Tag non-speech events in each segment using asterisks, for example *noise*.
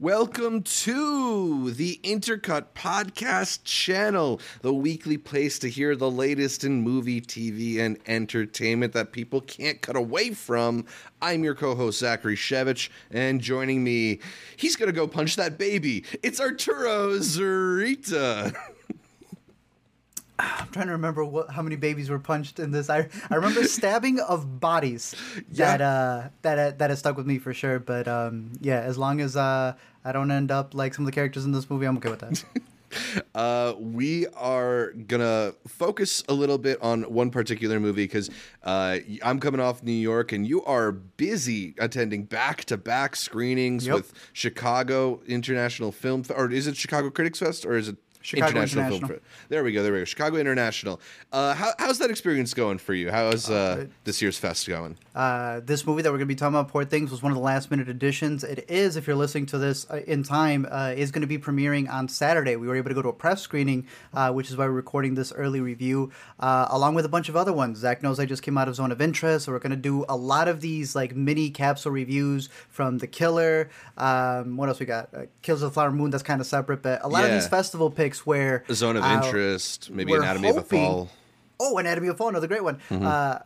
Welcome to the Intercut Podcast channel, the weekly place to hear the latest in movie, TV, and entertainment that people can't cut away from. I'm your co host, Zachary Shevich, and joining me, he's going to go punch that baby. It's Arturo Zurita. *sighs* I'm trying to remember what how many babies were punched in this. I I remember *laughs* stabbing of bodies that Yeah. uh that uh, that has stuck with me for sure. But um yeah, as long as uh I don't end up like some of the characters in this movie, I'm okay with that. *laughs* Uh, we are gonna focus a little bit on one particular movie because uh, I'm coming off New York and you are busy attending back-to-back screenings Yep. with Chicago International Film, Fe- or is it Chicago Critics Fest, or is it Chicago Film International. Fe- There we go. There we go. Chicago International. Uh, how, how's that experience going for you? How's uh, this year's fest going? Uh, this movie that we're going to be talking about, Poor Things, was one of the last minute additions. It is, if you're listening to this uh, in time, uh, is going to be premiering on Saturday. We were able to go to a press screening, uh, which is why we're recording this early review, uh, along with a bunch of other ones. Zach knows I just came out of Zone of Interest, so we're going to do a lot of these like mini capsule reviews from The Killer. Um, what else we got? Uh, Kills of the Flower Moon, that's kind of separate, but a lot of these festival picks where. The Zone of uh, interest, maybe Anatomy of a Fall. Oh, Anatomy of a Fall, another great one. Mm-hmm. Uh,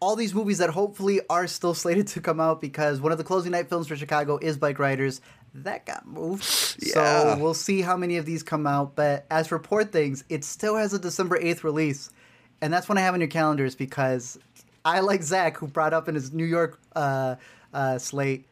all these movies that hopefully are still slated to come out because one of the closing night films for Chicago is Bike Riders. That got moved. Yeah. So we'll see how many of these come out. But as for Poor Things, it still has a December 8th release. And that's one I have on your calendars because I, like Zach, who brought up in his New York uh, uh, slate,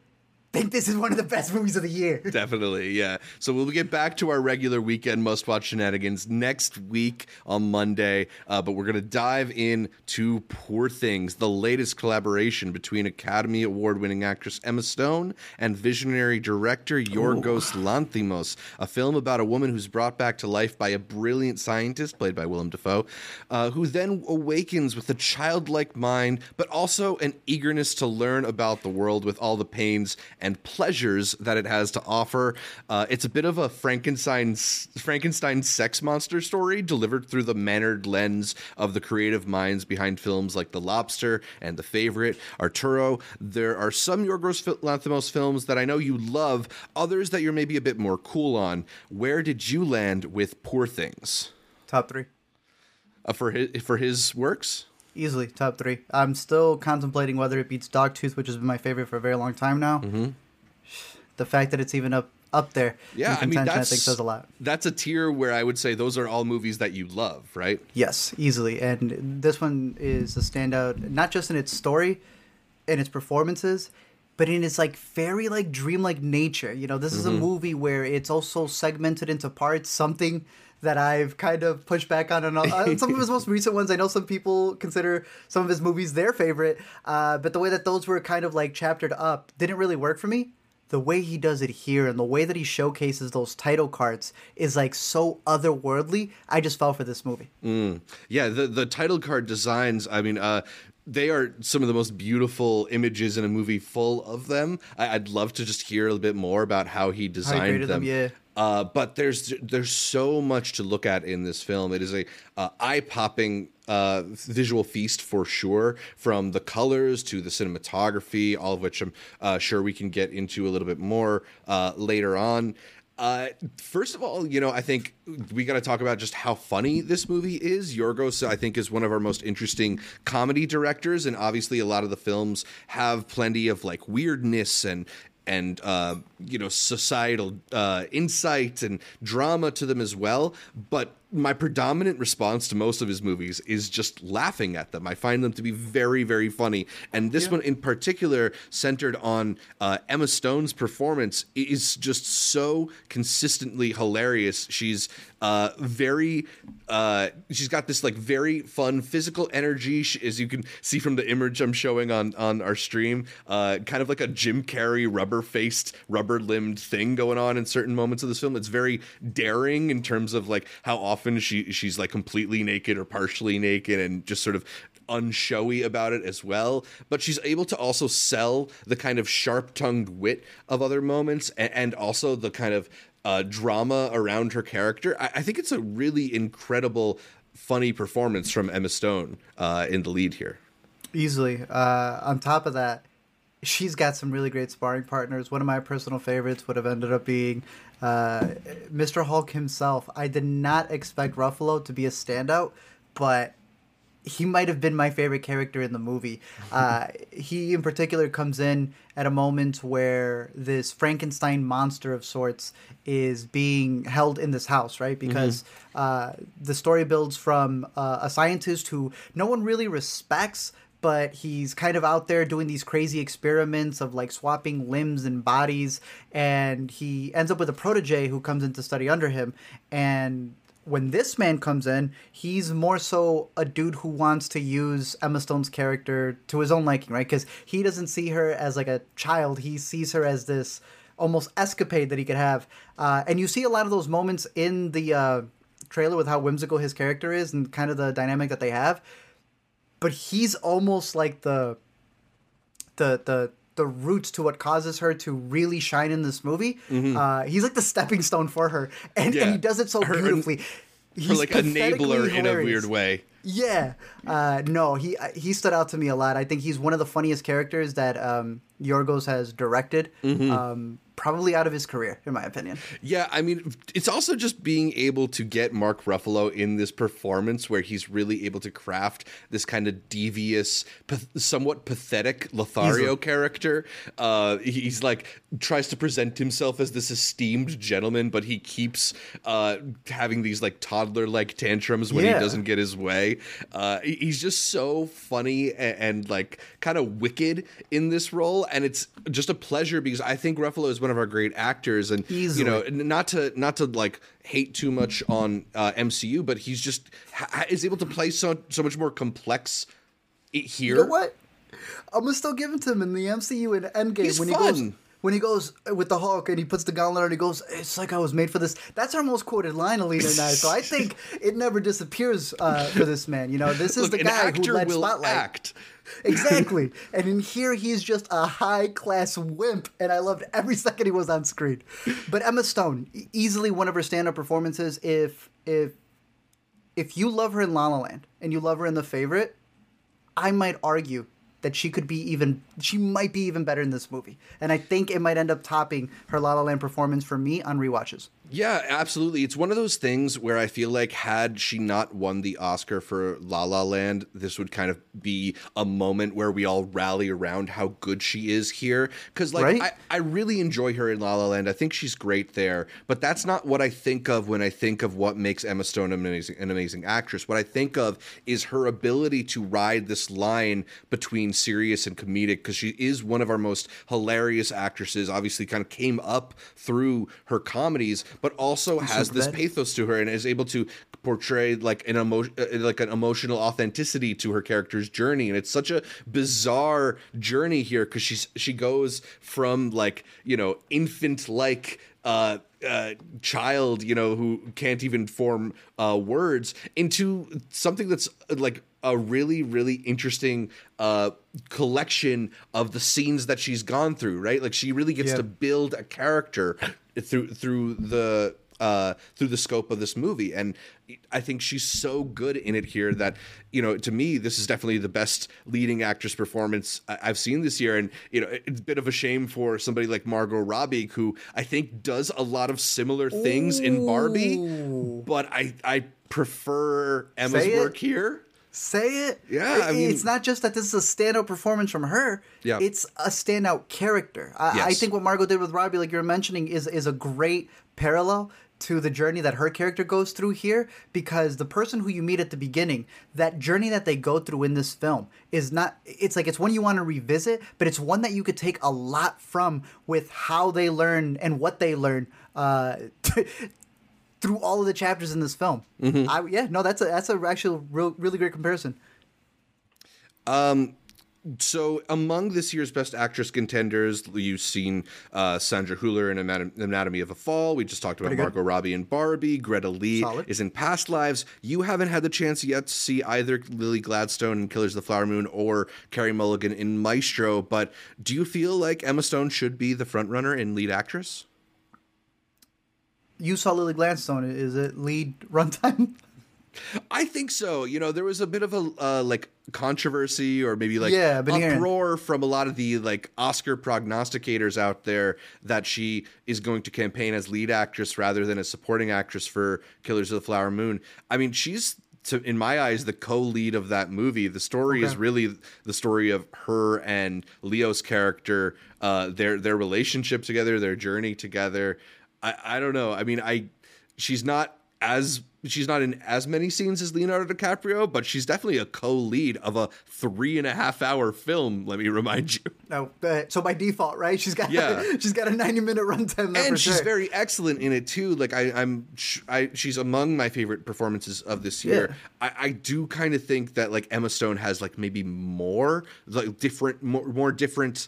think this is one of the best movies of the year. *laughs* Definitely, yeah. So we'll get back to our regular weekend must watch shenanigans next week on Monday. Uh, but we're going to dive in to Poor Things, the latest collaboration between Academy Award winning actress Emma Stone and visionary director Yorgos Lanthimos, a film about a woman who's brought back to life by a brilliant scientist, played by Willem Dafoe, uh, who then awakens with a childlike mind, but also an eagerness to learn about the world with all the pains and pleasures that it has to offer. Uh, it's a bit of a Frankenstein Frankenstein sex monster story delivered through the mannered lens of the creative minds behind films like The Lobster and The Favorite. Arturo, there are some Yorgos Lanthimos films that I know you love, others that you're maybe a bit more cool on. Where did you land with Poor Things? Top three. Uh, for his for his works? Easily top three. I'm still contemplating whether it beats Dogtooth, which has been my favorite for a very long time now. Mm-hmm. The fact that it's even up up there, Yeah, I mean that's I think says a lot. That's a tier where I would say those are all movies that you love, right? Yes, easily. And this one is a standout, not just in its story and its performances, but in its like fairy like dreamlike nature. You know, this is a movie where it's also segmented into parts. Something that I've kind of pushed back on. on uh, some of his most *laughs* recent ones, I know some people consider some of his movies their favorite, uh, but the way that those were kind of like chaptered up didn't really work for me the way he does it here and the way that he showcases those title cards is like so otherworldly. I just fell for this movie. Yeah, the the title card designs. I mean, uh, they are some of the most beautiful images in a movie. Full of them. I, I'd love to just hear a little bit more about how he designed created them, yeah. Uh, but there's there's so much to look at in this film. It is a uh, eye popping uh, visual feast for sure, from the colors to the cinematography, all of which I'm uh, sure we can get into a little bit more uh, later on. Uh, first of all, you know, I think we got to talk about just how funny this movie is. Yorgos, I think, is one of our most interesting comedy directors, and obviously, a lot of the films have plenty of like weirdness and and uh, you know societal uh, insight and drama to them as well. But my predominant response to most of his movies is just laughing at them. I find them to be very, very funny, and this one in particular, centered on uh, Emma Stone's performance, is just so consistently hilarious. She's uh, very, uh, she's got this like very fun physical energy, she, as you can see from the image I'm showing on on our stream. Uh, kind of like a Jim Carrey rubber faced, rubber limbed thing going on in certain moments of this film. It's very daring in terms of like how often she she's like completely naked or partially naked and just sort of unshowy about it as well. But she's able to also sell the kind of sharp tongued wit of other moments and, and also the kind of uh, drama around her character. I, I think it's a really incredible, funny performance from Emma Stone uh, in the lead here. Easily. Uh, on top of that, she's got some really great sparring partners. One of my personal favorites would have ended up being uh, Mr. Hulk himself. I did not expect Ruffalo to be a standout, but he might have been my favorite character in the movie. *laughs* Uh, he, in particular, comes in at a moment where this Frankenstein monster of sorts is being held in this house, right? Because mm-hmm. uh, the story builds from uh, a scientist who no one really respects, but he's kind of out there doing these crazy experiments of like swapping limbs and bodies and he ends up with a protege who comes in to study under him and when this man comes in, he's more so a dude who wants to use Emma Stone's character to his own liking, right? Because he doesn't see her as like a child; he sees her as this almost escapade that he could have. Uh, and you see a lot of those moments in the uh, trailer with how whimsical his character is and kind of the dynamic that they have. But he's almost like the the the the roots to what causes her to really shine in this movie. Mm-hmm. Uh, he's like the stepping stone for her, and, yeah. and he does it so her, beautifully. He's like enabler hilarious. in a weird way. Yeah, uh, no, he he stood out to me a lot. I think he's one of the funniest characters that um, Yorgos has directed. Mm-hmm. Um, probably out of his career, in my opinion. Yeah, I mean, it's also just being able to get Mark Ruffalo in this performance where he's really able to craft this kind of devious, somewhat pathetic Lothario character. Uh, he's like tries to present himself as this esteemed gentleman, but he keeps uh, having these like toddler like tantrums when yeah. he doesn't get his way. Uh, he's just so funny and, and like kind of wicked in this role, and it's just a pleasure because I think Ruffalo is one one of our great actors, and Easily. you know, not to not to like hate too much on uh, MCU, but he's just ha- is able to play so so much more complex here. You know what? I'm gonna still give it to him in the MCU in Endgame he's when fun. he goes when he goes with the Hulk and he puts the gauntlet on and he goes, It's like I was made for this. That's our most quoted line, Alina and I. So I *laughs* think it never disappears uh, for this man. You know, this is Look, the guy who led Spotlight. Act. exactly. *laughs* And in here, he's just a high class wimp, and I loved every second he was on screen. But Emma Stone, easily one of her stand up performances. If if if you love her in La La Land and you love her in The Favorite, I might argue that she could be even she might be even better in this movie. And I think it might end up topping her La La Land performance for me on rewatches. Yeah, absolutely. It's one of those things where I feel like had she not won the Oscar for La La Land, this would kind of be a moment where we all rally around how good she is here. Because like right? I, I really enjoy her in La La Land. I think she's great there. But that's not what I think of when I think of what makes Emma Stone an amazing, an amazing actress. What I think of is her ability to ride this line between serious and comedic because she is one of our most hilarious actresses. Obviously, kind of came up through her comedies but also has this pathos to her and is able to portray like an emotion uh, like an emotional authenticity to her character's journey. And it's such a bizarre journey here because she's she goes from like you know infant like uh, uh, child, you know, who can't even form uh, words, into something that's like a really, really interesting uh, collection of the scenes that she's gone through. Right, like she really gets yeah. to build a character through through the uh, through the scope of this movie. And I think she's so good in it here that, you know, to me, this is definitely the best leading actress performance I've seen this year. And, you know, it's a bit of a shame for somebody like Margot Robbie, who I think does a lot of similar things Ooh. in Barbie, but I, I prefer Emma's work here. Say it. Yeah, I mean, it's not just that this is a standout performance from her. Yeah, it's a standout character. I, yes. I think what Margot did with Robbie, like you're mentioning, is is a great parallel to the journey that her character goes through here because the person who you meet at the beginning that journey that they go through in this film is not it's like it's one you want to revisit but it's one that you could take a lot from with how they learn and what they learn uh, *laughs* through all of the chapters in this film. Mm-hmm. I, yeah no that's a that's a actual real, really great comparison. Um so among this year's best actress contenders you've seen uh, sandra hüller in anatomy of a fall. We just talked about margot robbie and barbie. Greta lee Solid. is in past lives. You haven't had the chance yet to see either lily gladstone in killers of the flower moon or carey mulligan in maestro but do you feel like emma stone should be the frontrunner in lead actress you saw lily gladstone is it lead runtime I think so. You know, there was a bit of a uh, like controversy or maybe like Yeah, been hearing. uproar from a lot of the like Oscar prognosticators out there that she is going to campaign as lead actress rather than a supporting actress for Killers of the Flower Moon. I mean, she's to, in my eyes the co-lead of that movie. The story is really the story of her and Leo's character, uh, their their relationship together, their journey together. I, I don't know. I mean, I she's not as she's not in as many scenes as Leonardo DiCaprio, but she's definitely a co-lead of a three and a half hour film. Let me remind you. No, uh, so by default, right? She's got Yeah. *laughs* she's got a ninety minute runtime. and she's sure. very excellent in it too. Like I, I'm, I, she's among my favorite performances of this year. I, I do kind of think that like Emma Stone has like maybe more like different, more, more different,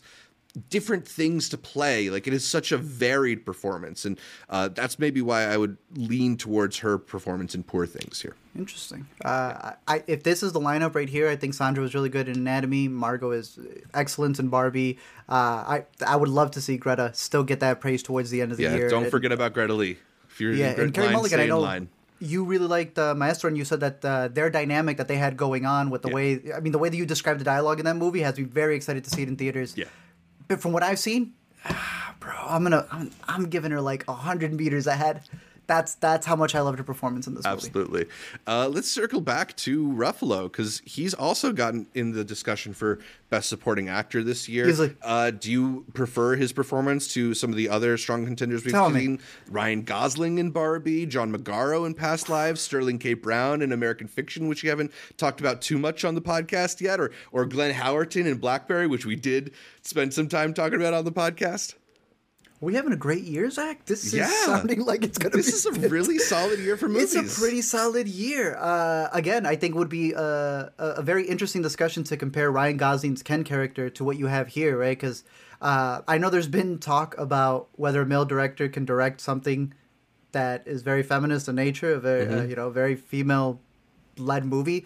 different things to play. Like it is such a varied performance, and uh, that's maybe why I would lean towards her performance in Poor Things here. Interesting. Uh, I, if this is the lineup right here, I think Sandra was really good in Anatomy. Margot is excellent in Barbie. Uh, I I would love to see Greta still get that praise towards the end of the Yeah, year. don't And- forget about Greta Lee. If you're Yeah, and Carey Mulligan, I know line. you really liked uh, Maestro, and you said that uh, their dynamic that they had going on with the Yeah. way, I mean, the way that you described the dialogue in that movie has me very excited to see it in theaters. Yeah. But from what I've seen, ah, *sighs* bro, I'm gonna, I'm, I'm giving her like hundred meters ahead. That's that's how much I loved her performance in this movie. Absolutely. Uh, let's circle back to Ruffalo because he's also gotten in the discussion for Best Supporting Actor this year. Easily. Uh, do you prefer his performance to some of the other strong contenders we've Tell me. seen? Ryan Gosling in Barbie, John Magaro in Past Lives, Sterling K. Brown in American Fiction, which we haven't talked about too much on the podcast yet, or or Glenn Howerton in Blackberry, which we did spend some time talking about on the podcast. We having a great year, Zach? This Yeah. is sounding like it's gonna This be. is a really solid year for movies. It's a pretty solid year. Uh, again, I think would be a, a, very interesting discussion to compare Ryan Gosling's Ken character to what you have here, right? Because uh, I know there's been talk about whether a male director can direct something that is very feminist in nature, a very uh, you know very female led movie.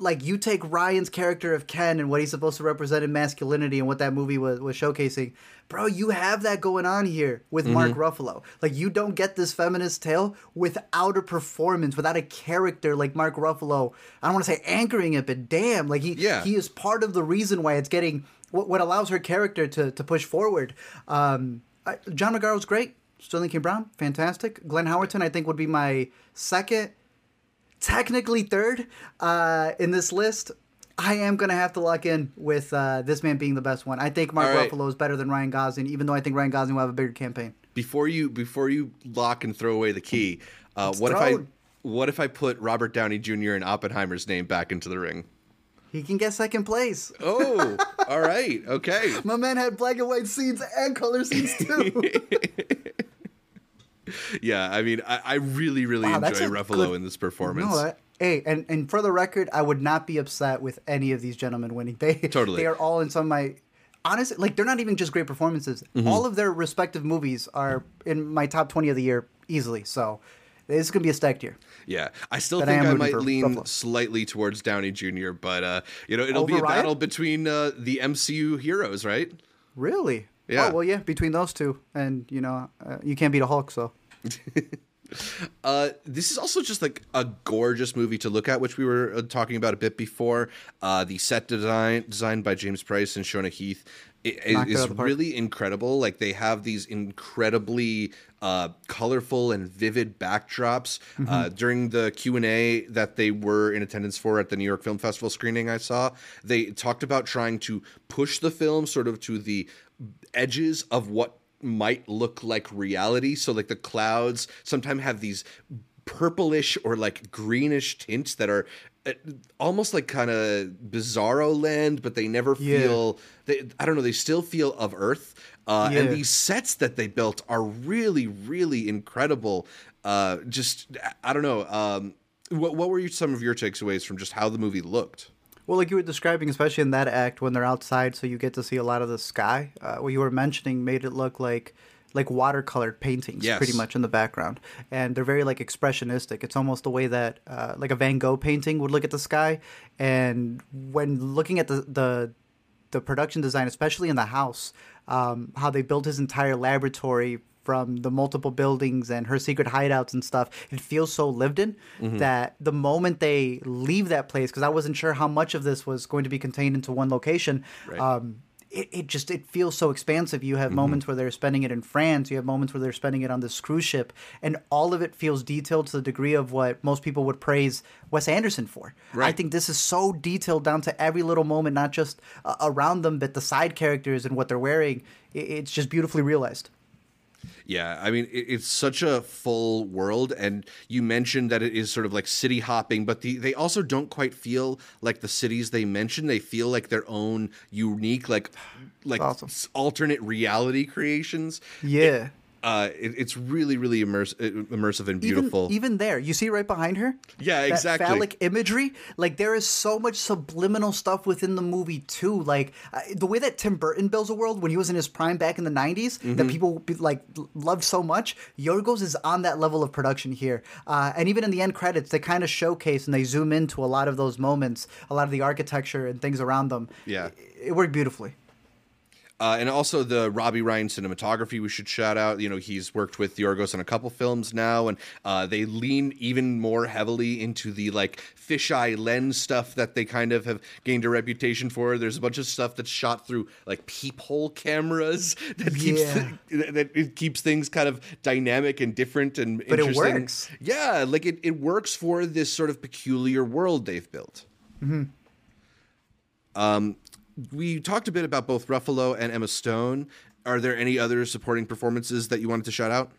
Like you take Ryan's character of Ken and what he's supposed to represent in masculinity and what that movie was, was showcasing, bro. You have that going on here with Mark Ruffalo. Like you don't get this feminist tale without a performance, without a character like Mark Ruffalo. I don't want to say anchoring it, but damn, like he Yeah. he is part of the reason why it's getting what, what allows her character to to push forward. Um, I, John great. Sterling K. Brown, fantastic. Glenn Howerton, I think, would be my second, technically third uh, in this list. I am going to have to lock in with uh, this man being the best one. I think Mark right. Ruffalo is better than Ryan Gosling, even though I think Ryan Gosling will have a bigger campaign. before you before you lock and throw away the key, uh, what if I what if I put Robert Downey Jr. and Oppenheimer's name back into the ring? He can get second place. Oh, *laughs* all right, okay. My man had black and white scenes and color scenes too. *laughs* *laughs* Yeah, I mean, I, I really really Wow, enjoy Ruffalo good- in this performance. No, I, hey, and and for the record, I would not be upset with any of these gentlemen winning. They Totally. they are all in some of my honestly like they're not even just great performances. Mm-hmm. All of their respective movies are in my top twenty of the year easily. So this is gonna be a stacked year. Yeah, I still I think am I, might lean slightly towards Downey Jr., but uh, you know, it'll be Over a Ryan? battle between uh, the MCU heroes, right? Really? Yeah. Oh, well, yeah. Between those two, and you know, uh, you can't beat a Hulk. So *laughs* Uh, this is also just like a gorgeous movie to look at, which we were uh, talking about a bit before. Uh, the set design designed by James Price and Shona Heath i- i- it is out of the park. really incredible. Like they have these incredibly uh, colorful and vivid backdrops. Mm-hmm. Uh, during the Q and A that they were in attendance for at the New York Film Festival screening, I saw they talked about trying to push the film sort of to the edges of what might look like reality. So like the clouds sometimes have these purplish or like greenish tints that are uh, almost like kind of bizarro land, but they never Yeah. feel. They, I don't know. They still feel of Earth. Uh, Yeah. And these sets that they built are really, really incredible. Uh, just I don't know. Um, what what were some of your takeaways from just how the movie looked? Well, like you were describing, especially in that act when they're outside, so you get to see a lot of the sky. Uh, what you were mentioning made it look like like watercolored paintings, Yes. pretty much in the background, and they're very like expressionistic. It's almost the way that uh, like a Van Gogh painting would look at the sky. And when looking at the the the production design, especially in the house, um, how they built his entire laboratory from the multiple buildings and her secret hideouts and stuff. It feels so lived in that the moment they leave that place, because I wasn't sure how much of this was going to be contained into one location. Right. Um, it, it just it feels so expansive. You have moments where they're spending it in France. You have moments where they're spending it on this cruise ship, and all of it feels detailed to the degree of what most people would praise Wes Anderson for. I think this is so detailed down to every little moment, not just uh, around them, but the side characters and what they're wearing. I- it's just beautifully realized. Yeah, I mean it, it's such a full world, and you mentioned that it is sort of like city hopping, but the, they also don't quite feel like the cities they mention. They feel like their own unique, like like Awesome. alternate reality creations. Yeah. Uh, it, it's really, really immerse, uh, immersive and beautiful. Even, even there, you see right behind her. Yeah, that exactly. Phallic imagery, like there is so much subliminal stuff within the movie too. Like uh, the way that Tim Burton builds a world when he was in his prime back in the '90s, Mm-hmm. that people be, like loved so much. Yorgos is on that level of production here, uh, and even in the end credits, they kind of showcase and they zoom into a lot of those moments, a lot of the architecture and things around them. Yeah. it, it worked beautifully. Uh, and also the Robbie Ryan cinematography we should shout out. You know, he's worked with the Yorgos on a couple films now, and uh, they lean even more heavily into the like fisheye lens stuff that they kind of have gained a reputation for. There's a bunch of stuff that's shot through like peephole cameras *laughs* that keeps Yeah. that it keeps things kind of dynamic and different and But it works. Yeah, like it, it works for this sort of peculiar world they've built. Um, we talked a bit about both Ruffalo and Emma Stone. Are there any other supporting performances that you wanted to shout out?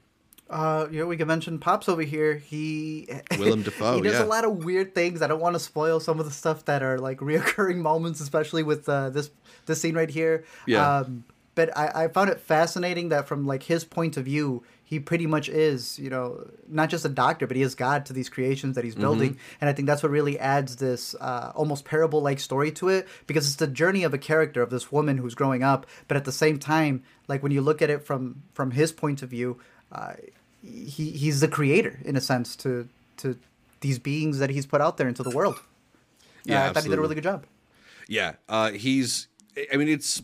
Uh, you know, we can mention Pops over here. He *laughs* Willem Dafoe, he does yeah. a lot of weird things. I don't want to spoil some of the stuff that are like *laughs* reoccurring moments, especially with uh, this this scene right here. Yeah. Um, but I, I found it fascinating that from like his point of view, he pretty much is, you know, not just a doctor, but he is God to these creations that he's Mm-hmm. building. And I think that's what really adds this uh, almost parable like story to it because it's the journey of a character of this woman who's growing up. But at the same time, like when you look at it from from his point of view, uh, he he's the creator in a sense to to these beings that he's put out there into the world. Yeah, Uh, I thought he did a really good job. Yeah, uh, he's. I mean, it's.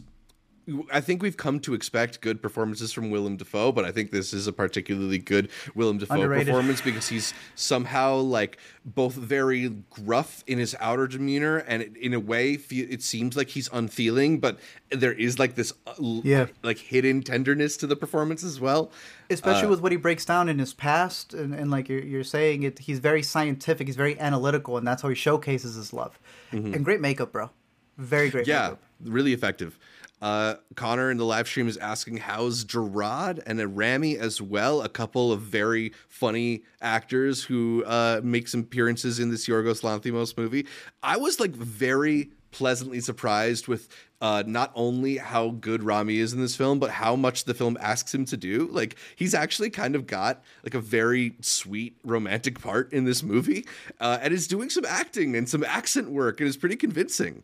I think we've come to expect good performances from Willem Dafoe, but I think this is a particularly good Willem Dafoe Underrated. performance because he's somehow like both very gruff in his outer demeanor and in a way it seems like he's unfeeling, but there is like this uh, Yeah. like hidden tenderness to the performance as well. especially Uh, with what he breaks down in his past and, and like you're, you're saying it he's very scientific he's very analytical and that's how he showcases his love and great makeup bro very great Mm-hmm. Yeah, makeup. really effective. Uh, Connor in the live stream is asking how's Jerrod and Rami as well, a couple of very funny actors who uh, make some appearances in this Yorgos Lanthimos movie. I was like very pleasantly surprised with uh, not only how good Rami is in this film, but how much the film asks him to do. Like he's actually kind of got like a very sweet romantic part in this movie, uh, and is doing some acting and some accent work, and is pretty convincing.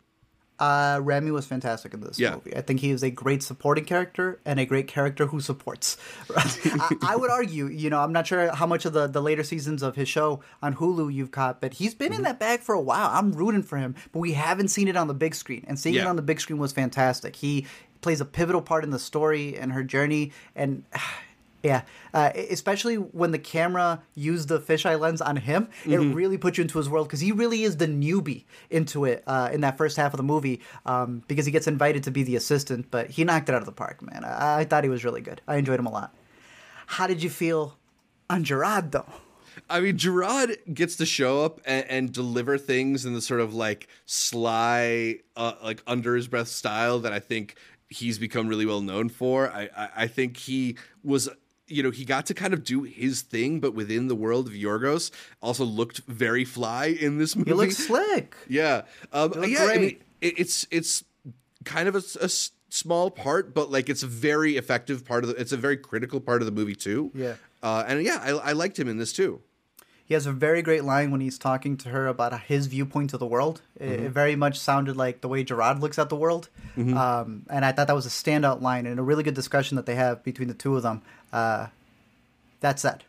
Uh rami was fantastic in this Yeah. movie. I think he is a great supporting character and a great character who supports. *laughs* I, I would argue you know i'm not sure how much of the the later seasons of his show on hulu you've caught but he's been in that bag for a while. I'm rooting for him but we haven't seen it on the big screen and seeing it on the big screen was fantastic. He plays a pivotal part in the story and her journey and *sighs* Yeah, uh, especially when the camera used the fisheye lens on him, it really put you into his world because he really is the newbie into it uh, in that first half of the movie um, because he gets invited to be the assistant, but he knocked it out of the park, man. I, I thought he was really good. I enjoyed him a lot. How did you feel on Jerrod, though? I mean, Jerrod gets to show up and, and deliver things in the sort of like sly, uh, like under his breath style that I think he's become really well known for. I, I, I think he was. You know, he got to kind of do his thing, but within the world of Yorgos, also looked very fly in this movie. He looks slick. Yeah, um, yeah. I mean, it, it's it's kind of a small part, but like it's a very effective part of the. It's a very critical part of the movie too. Yeah. uh, and yeah, I, I liked him in this too. He has a very great line when he's talking to her about his viewpoint of the world. It, it very much sounded like the way Jerrod looks at the world. Um, and I thought that was a standout line and a really good discussion that they have between the two of them. Uh, that said,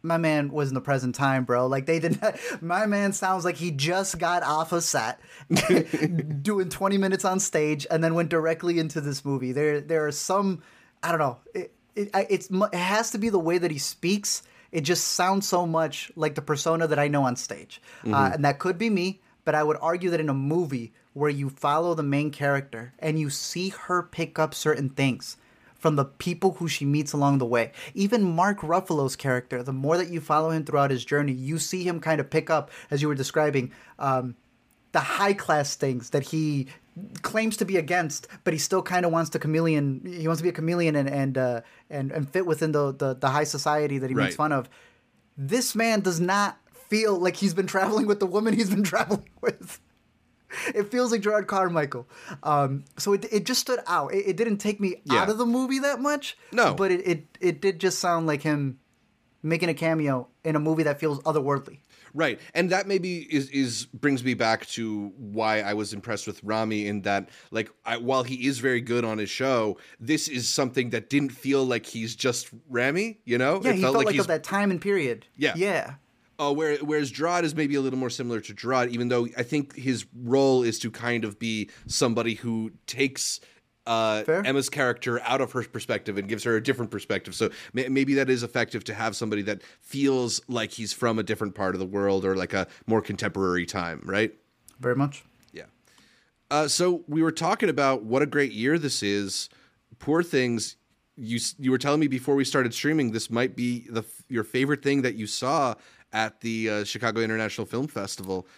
my man was in the present time, bro. Like they did not. *laughs* My man sounds like he just got off a set, *laughs* doing twenty minutes on stage, and then went directly into this movie. There, there are some. I don't know. It, it, it's it has to be the way that he speaks. It just sounds so much like the persona that I know on stage, uh, and that could be me. But I would argue that in a movie where you follow the main character and you see her pick up certain things from the people who she meets along the way, even Mark Ruffalo's character, the more that you follow him throughout his journey, you see him kind of pick up, as you were describing, um, the high class things that he claims to be against, but he still kind of wants to chameleon. He wants to be a chameleon and and uh, and and fit within the, the the high society that he makes fun of. This man does not feel like he's been traveling with the woman he's been *laughs* traveling with. It feels like Jerrod Carmichael. Um, so it, it just stood out. It, it didn't take me Yeah. out of the movie that much. No. But it, it, it did just sound like him making a cameo in a movie that feels otherworldly. Right, and that maybe is is brings me back to why I was impressed with Rami in that, like, I, while he is very good on his show, this is something that didn't feel like he's just Rami. You know, Yeah, he felt, like, he's of that time and period. Yeah. Yeah. Uh, where, whereas Jerrod is maybe a little more similar to Jerrod, even though I think his role is to kind of be somebody who takes uh, Emma's character out of her perspective and gives her a different perspective. So may, maybe that is effective to have somebody that feels like he's from a different part of the world or like a more contemporary time, right? Very much. Yeah. Uh, so we were talking about what a great year this is. Poor things. You you were telling me before we started streaming this might be the your favorite thing that you saw at the uh, Chicago International Film Festival.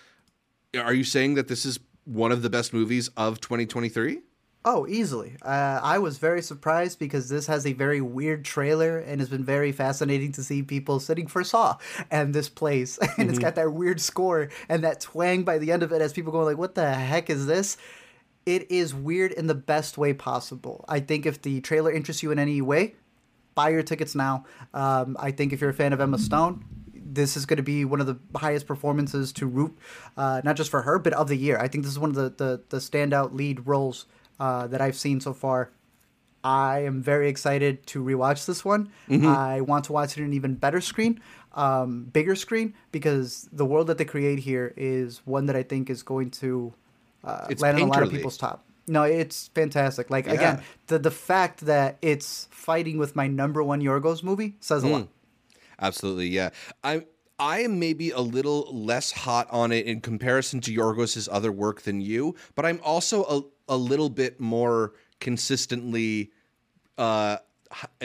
Are you saying that this is one of the best movies of 2023? Oh, easily. Uh, I was very surprised because this has a very weird trailer and it's been very fascinating to see people sitting for Saw and this place. *laughs* And it's got that weird score and that twang by the end of it as people going like, what the heck is this? It is weird in the best way possible. I think if the trailer interests you in any way, buy your tickets now. Um, I think if you're a fan of Emma Stone, this is going to be one of the highest performances to root, uh, not just for her, but of the year. I think this is one of the, the, the standout lead roles uh, that I've seen so far. I am very excited to rewatch this one. I want to watch it in an even better screen, um, bigger screen, because the world that they create here is one that I think is going to uh, land on a lot of people's top. No, it's fantastic. Like Yeah. again, the the fact that it's fighting with my number one Yorgos movie says a lot. Absolutely, yeah. I I am maybe a little less hot on it in comparison to Yorgos's other work than you, but I'm also a, little bit more consistently uh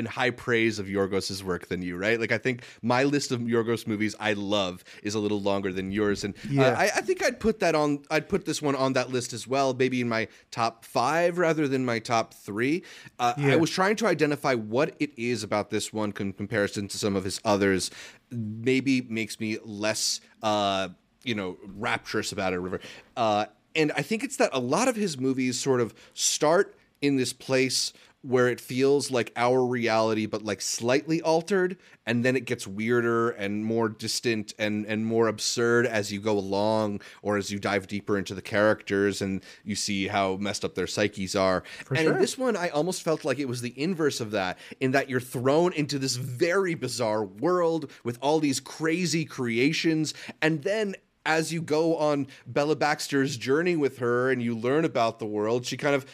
high praise of Yorgos's work than you, right? Like I think my list of Yorgos movies I love is a little longer than yours, and uh, I, I think I'd put that on. I'd put this one on that list as well, maybe in my top five rather than my top three. Uh, I was trying to identify what it is about this one in comparison to some of his others. Maybe makes me less, uh, you know, rapturous about it. Uh, and I think it's that a lot of his movies sort of start in this place where it feels like our reality but like slightly altered and then it gets weirder and more distant and and more absurd as you go along or as you dive deeper into the characters and you see how messed up their psyches are. And in this one i almost felt like it was the inverse of that in that you're thrown into this very bizarre world with all these crazy creations and then as you go on Bella Baxter's journey with her and you learn about the world, she kind of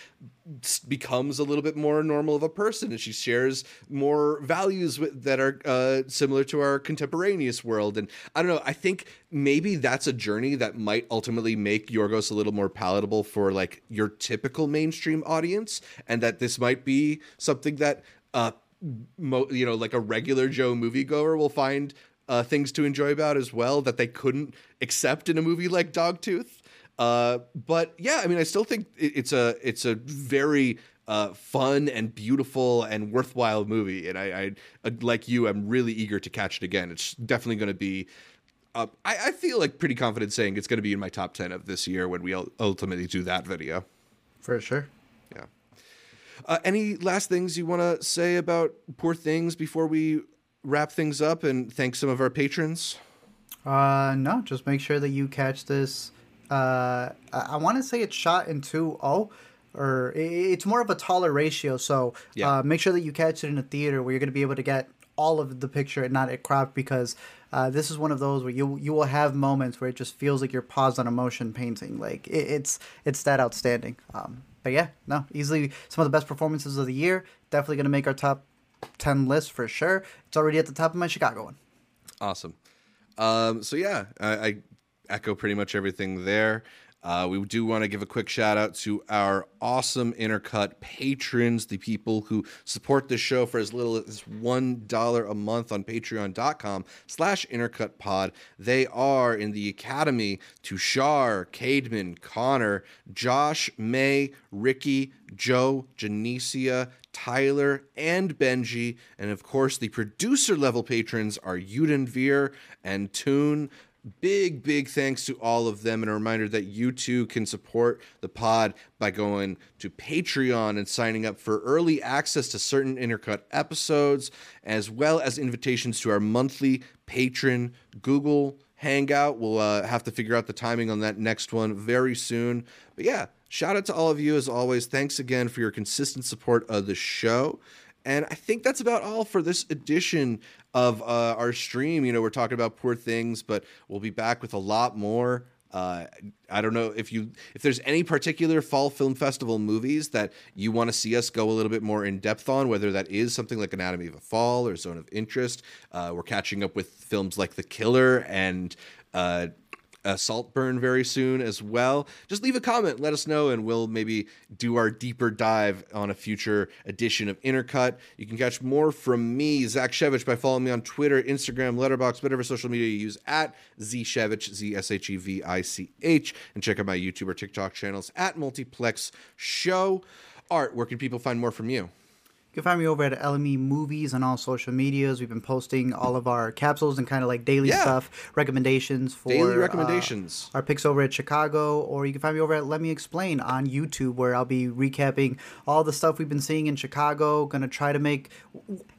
becomes a little bit more normal of a person and she shares more values with, that are uh, similar to our contemporaneous world. And I don't know, I think maybe that's a journey that might ultimately make Yorgos a little more palatable for like your typical mainstream audience, and that this might be something that. Uh, Mo, you know, like a regular Joe moviegoer will find uh, things to enjoy about as well that they couldn't accept in a movie like Dogtooth. Uh, but yeah, I mean, I still think it's a it's a very uh, fun and beautiful and worthwhile movie, and I, I uh, like you, I'm really eager to catch it again. It's definitely going to be. Uh, I, I feel like pretty confident saying it's going to be in my top ten of this year when we ultimately do that video. For sure. Yeah. Uh, any last things you want to say about Poor Things before we wrap things up and thank some of our patrons? Uh, no, just make sure that you catch this. Uh, I, want to say it's shot in 2.0, or i- it's more of a taller ratio. So Yeah. uh, make sure that you catch it in a theater where you're going to be able to get all of the picture and not at crop because uh, this is one of those where you you will have moments where it just feels like you're paused on a motion painting. Like it, it's it's that outstanding. Um, but yeah, no, easily some of the best performances of the year. Definitely going to make our top ten list for sure. It's already at the top of my Chicago one. Awesome. Um, so yeah, I, I echo pretty much everything there. Uh, we do want to give a quick shout out to our awesome Intercut patrons, the people who support this show for as little as $1 a month on patreon.com slash intercutpod. They are in the Academy Tushar, Cademan, Connor, Josh, May, Ricky, Joe, Janicia, Tyler, and Benji. And of course, the producer level patrons are Udenveer and Toon big big thanks to all of them and a reminder that you too can support the pod by going to patreon and signing up for early access to certain intercut episodes as well as invitations to our monthly patron google hangout we'll uh, have to figure out the timing on that next one very soon but yeah shout out to all of you as always thanks again for your consistent support of the show and I think that's about all for this edition of uh, our stream. You know, we're talking about poor things, but we'll be back with a lot more. Uh, I don't know if you if there's any particular fall film festival movies that you want to see us go a little bit more in depth on, whether that is something like Anatomy of a Fall or Zone of Interest. Uh, we're catching up with films like The Killer and uh, Saltburn very soon as well. Just leave a comment, let us know, and we'll maybe do our deeper dive on a future edition of Intercut. You can catch more from me, Zach Shevich, by following me on Twitter, Instagram, Letterboxd, whatever social media you use at Z Zshevich, Z S H E V I C H, and check out my YouTube or TikTok channels at Multiplex Show. Art, where can people find more from you? You can find me over at LME Movies on all social medias. We've been posting all of our capsules and kind of like daily Yeah. stuff, recommendations for Daily uh, recommendations. our picks over at Chicago, or you can find me over at Let Me Explain on YouTube, where I'll be recapping all the stuff we've been seeing in Chicago. Gonna try to make,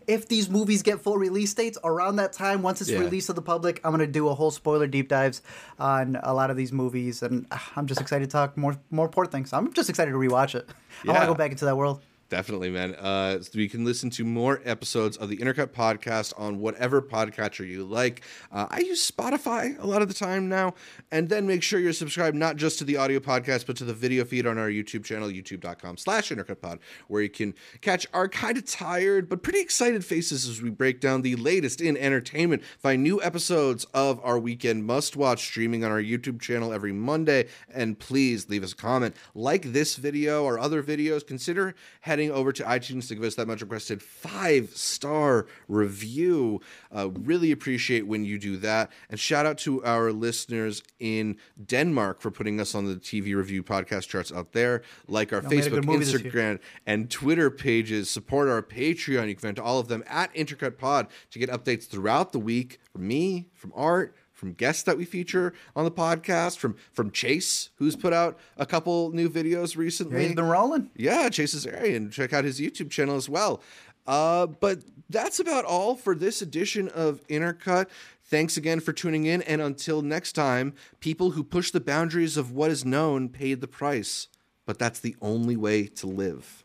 if these movies get full release dates around that time, once it's Yeah. released to the public, I'm gonna do a whole spoiler deep dives on a lot of these movies, and ah, I'm just excited to talk more more poor things. I'm just excited to rewatch it. I want to go back into that world. Definitely, man. Uh, you can listen to more episodes of the Intercut podcast on whatever podcatcher you like. Uh, I use Spotify a lot of the time now. And then make sure you're subscribed not just to the audio podcast, but to the video feed on our YouTube channel, youtube.com slash intercutpod, where you can catch our kind of tired but pretty excited faces as we break down the latest in entertainment. Find new episodes of our weekend must watch streaming on our YouTube channel every Monday. And please leave us a comment. Like this video or other videos, consider heading over to iTunes to give us that much requested five star review. Uh, really appreciate when you do that. And shout out to our listeners in Denmark for putting us on the TV review podcast charts out there. Like our Y'all Facebook, good movie this year. Instagram, and Twitter pages. Support our Patreon. You can find all of them at Intercut Pod to get updates throughout the week from me, from Art, from guests that we feature on the podcast, from from Chase, who's put out a couple new videos recently. He's been rolling. Yeah, Chase's area, and check out his YouTube channel as well. Uh, but that's about all for this edition of Intercut. Thanks again for tuning in, and until next time, people who push the boundaries of what is known paid the price, but that's the only way to live.